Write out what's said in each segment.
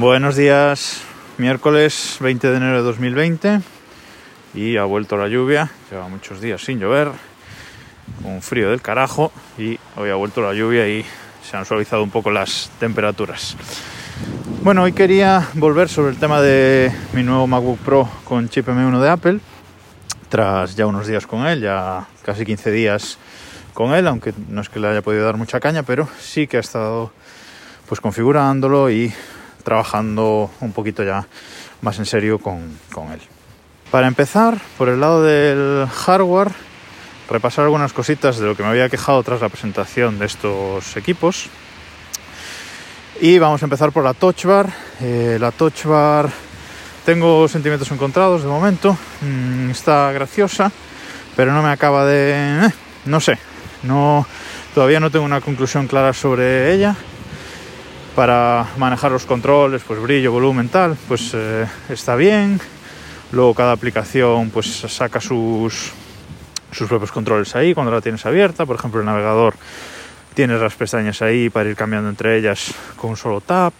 Buenos días, miércoles 20 de enero de 2020 y ha vuelto la lluvia, lleva muchos días sin llover, un frío del carajo y hoy ha vuelto la lluvia y se han suavizado un poco las temperaturas. Bueno, hoy quería volver sobre el tema de mi nuevo MacBook Pro con chip M1 de Apple, tras ya unos días con él, ya casi 15 días con él, aunque no es que le haya podido dar mucha caña, pero sí que ha estado pues configurándolo y trabajando un poquito ya más en serio con, con él. Para empezar, por el lado del hardware, repasar algunas cositas de lo que me había quejado tras la presentación de estos equipos. Y vamos a empezar por la Touch Bar. Eh, la Touch Bar tengo sentimientos encontrados de momento. Mm, está graciosa, pero no me acaba de... Eh, no sé, no, todavía no tengo una conclusión clara sobre ella. Para manejar los controles, pues brillo, volumen, tal, pues eh, está bien. Luego cada aplicación pues saca sus, sus propios controles ahí cuando la tienes abierta. Por ejemplo, el navegador tienes las pestañas ahí para ir cambiando entre ellas con un solo tap.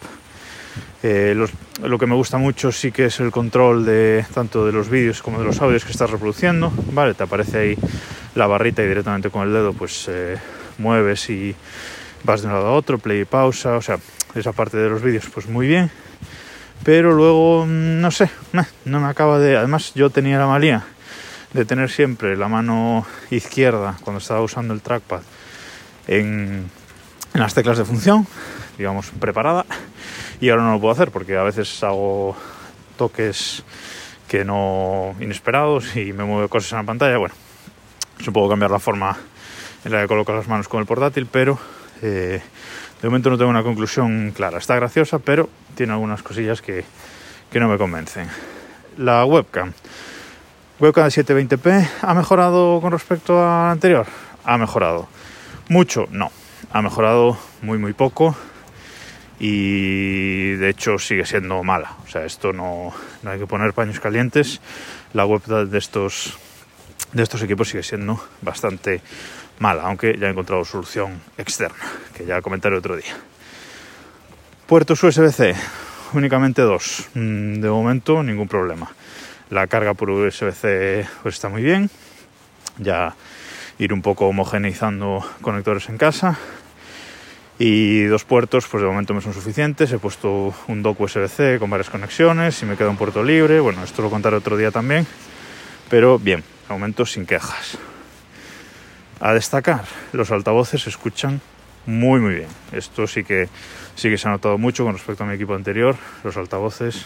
Eh, los, lo que me gusta mucho sí que es el control de tanto de los vídeos como de los audios que estás reproduciendo. Vale, te aparece ahí la barrita y directamente con el dedo pues eh, mueves y vas de un lado a otro, play y pausa, o sea, esa parte de los vídeos pues muy bien. Pero luego, mm, no sé, no me acaba de... Además yo tenía la malía de tener siempre la mano izquierda cuando estaba usando el trackpad en, en las teclas de función, digamos, preparada. Y ahora no lo puedo hacer porque a veces hago toques que no inesperados y me mueve cosas en la pantalla. Bueno, puedo cambiar la forma en la que coloco las manos con el portátil, pero eh, de momento no tengo una conclusión clara. Está graciosa, pero tiene algunas cosillas que, que no me convencen. La webcam. Webcam de 720p ha mejorado con respecto a la anterior. Ha mejorado. Mucho, no. Ha mejorado muy muy poco y de hecho sigue siendo mala. O sea, esto no, no hay que poner paños calientes. La web de estos de estos equipos sigue siendo bastante mala, aunque ya he encontrado solución externa, que ya comentaré otro día. Puertos USB-C, únicamente dos. Mm, de momento ningún problema. La carga por USB-C pues está muy bien. Ya ir un poco homogeneizando conectores en casa. Y dos puertos, pues de momento me son suficientes. He puesto un dock USB-C con varias conexiones y me queda un puerto libre. Bueno, esto lo contaré otro día también. Pero bien, de momento sin quejas. A destacar, los altavoces se escuchan muy muy bien. Esto sí que sí que se ha notado mucho con respecto a mi equipo anterior. Los altavoces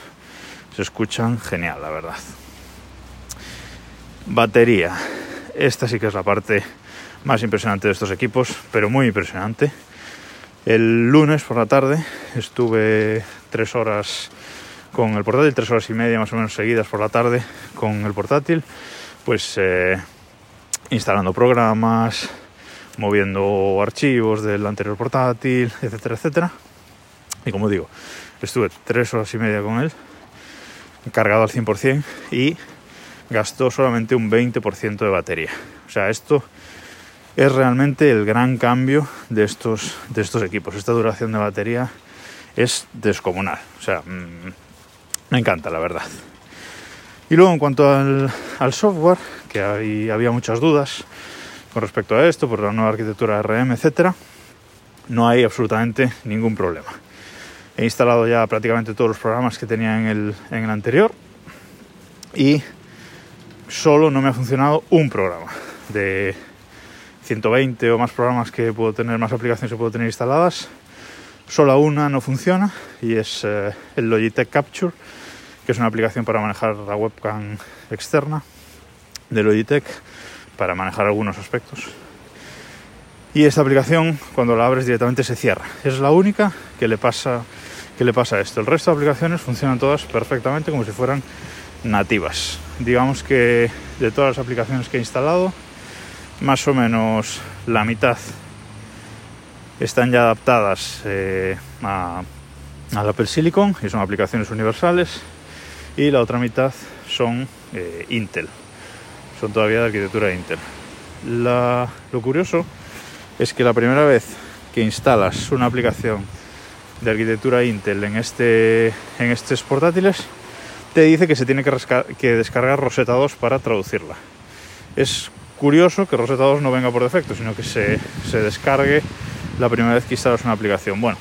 se escuchan genial, la verdad. Batería. Esta sí que es la parte más impresionante de estos equipos, pero muy impresionante. El lunes por la tarde estuve tres horas con el portátil, tres horas y media más o menos seguidas por la tarde con el portátil, pues eh, instalando programas, moviendo archivos del anterior portátil, etcétera, etcétera. Y como digo, estuve tres horas y media con él, cargado al 100% y gastó solamente un 20% de batería. O sea, esto es realmente el gran cambio de estos, de estos equipos. Esta duración de batería es descomunal. O sea, mmm, me encanta, la verdad. Y luego en cuanto al, al software, que había muchas dudas con respecto a esto, por la nueva arquitectura RM, etcétera, no hay absolutamente ningún problema. He instalado ya prácticamente todos los programas que tenía en el, en el anterior y solo no me ha funcionado un programa. De 120 o más programas que puedo tener, más aplicaciones que puedo tener instaladas, solo una no funciona y es eh, el Logitech Capture que es una aplicación para manejar la webcam externa de Logitech, para manejar algunos aspectos. Y esta aplicación, cuando la abres directamente se cierra. Es la única que le pasa, que le pasa esto. El resto de aplicaciones funcionan todas perfectamente como si fueran nativas. Digamos que de todas las aplicaciones que he instalado, más o menos la mitad están ya adaptadas eh, a, al Apple Silicon y son aplicaciones universales y la otra mitad son eh, Intel, son todavía de arquitectura Intel. lo curioso es que la primera vez que instalas una aplicación de arquitectura Intel en, este, en estos portátiles, te dice que se tiene que, descargar Rosetta 2 para traducirla. Es curioso que Rosetta 2 no venga por defecto, sino que se, se descargue la primera vez que instalas una aplicación. Bueno,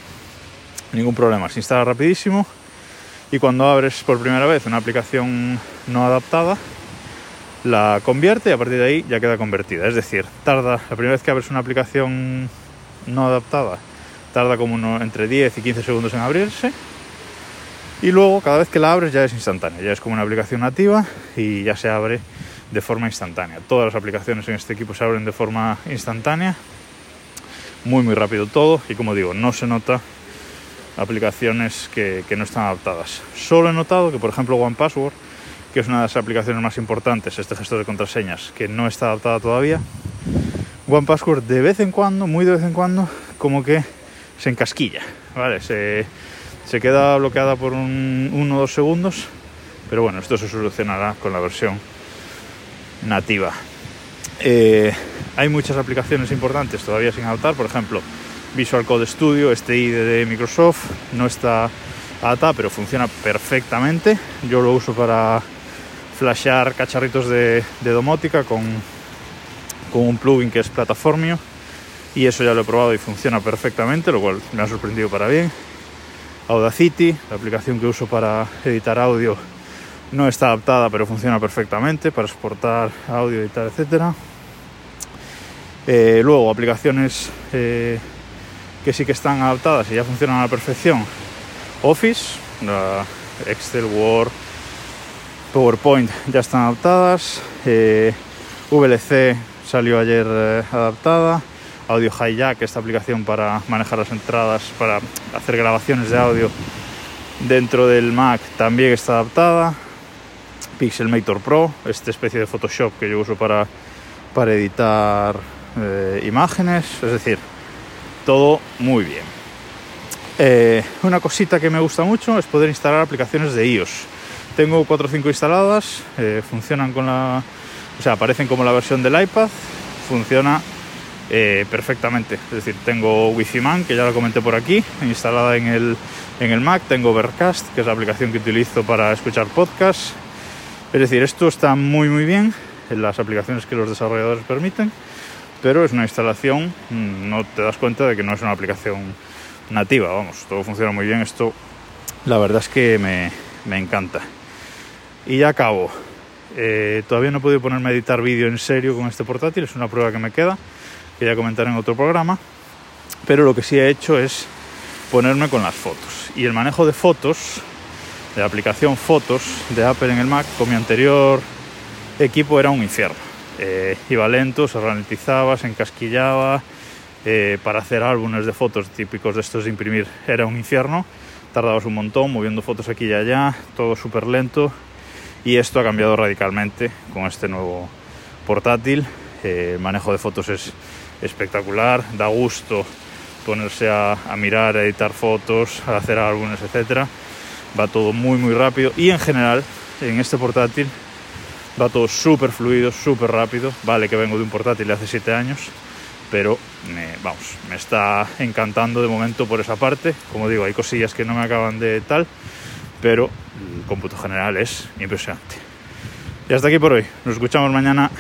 ningún problema, se instala rapidísimo y cuando abres por primera vez una aplicación no adaptada, la convierte y a partir de ahí ya queda convertida. Es decir, tarda, la primera vez que abres una aplicación no adaptada, tarda como uno, entre 10 y 15 segundos en abrirse. Y luego cada vez que la abres ya es instantánea, ya es como una aplicación nativa y ya se abre de forma instantánea. Todas las aplicaciones en este equipo se abren de forma instantánea, muy muy rápido todo y como digo, no se nota aplicaciones que, que no están adaptadas. Solo he notado que por ejemplo OnePassword que es una de las aplicaciones más importantes, este gestor de contraseñas, que no está adaptada todavía. OnePassword de vez en cuando, muy de vez en cuando, como que se encasquilla, ¿vale? Se, queda bloqueada por un, uno o dos segundos, pero bueno, esto se solucionará con la versión nativa. Eh, hay muchas aplicaciones importantes todavía sin adaptar, por ejemplo, Visual Code Studio, este IDE de Microsoft, no está adaptada, pero funciona perfectamente. Yo lo uso para flashear cacharritos de, domótica con, con un plugin que es Plataformio y eso ya lo he probado y funciona perfectamente, lo cual me ha sorprendido para bien. Audacity, la aplicación que uso para editar audio, no está adaptada pero funciona perfectamente para exportar audio, editar, etc. Eh, luego, aplicaciones eh, que sí que están adaptadas y ya funcionan a la perfección. Office, Excel, Word, PowerPoint ya están adaptadas, eh, VLC salió ayer eh, adaptada, Audio Hijack, esta aplicación para manejar las entradas, para hacer grabaciones de audio dentro del Mac también está adaptada, Pixelmator Pro, esta especie de Photoshop que yo uso para, para editar eh, imágenes, es decir, todo muy bien. una cosita que me gusta mucho es poder instalar aplicaciones de iOS. Tengo 4 o 5 instaladas, eh, funcionan con la. O sea, aparecen como la versión del iPad, funciona eh, perfectamente. Es decir, tengo Wi-Fi Man, que ya la comenté por aquí, instalada en el, en el Mac. Tengo Overcast, que es la aplicación que utilizo para escuchar podcasts. Es decir, esto está muy muy bien en las aplicaciones que los desarrolladores permiten, pero es una instalación, mm, no te das cuenta de que no es una aplicación nativa, vamos, todo funciona muy bien. Esto, la verdad es que me, me encanta. Y ya acabo. Eh, todavía no he podido ponerme a editar vídeo en serio con este portátil, es una prueba que me queda, que ya comentaré en otro programa. Pero lo que sí he hecho es ponerme con las fotos. Y el manejo de fotos, de la aplicación Fotos de Apple en el Mac, con mi anterior equipo era un infierno. Eh, iba lento, se ralentizaba, se encasquillaba. Eh, para hacer álbumes de fotos típicos de estos de imprimir era un infierno. Tardabas un montón moviendo fotos aquí y allá, todo súper lento y esto ha cambiado radicalmente con este nuevo portátil. Eh, el manejo de fotos es espectacular, da gusto ponerse a, mirar, a editar fotos, a hacer álbumes, etcétera. Va todo muy muy rápido y en general en este portátil va todo súper fluido, súper rápido. Vale que vengo de un portátil de hace 7 años, pero me, vamos, me está encantando de momento por esa parte. Como digo, hay cosillas que no me acaban de tal, pero el cómputo general es impresionante. Y hasta aquí por hoy. Nos escuchamos mañana.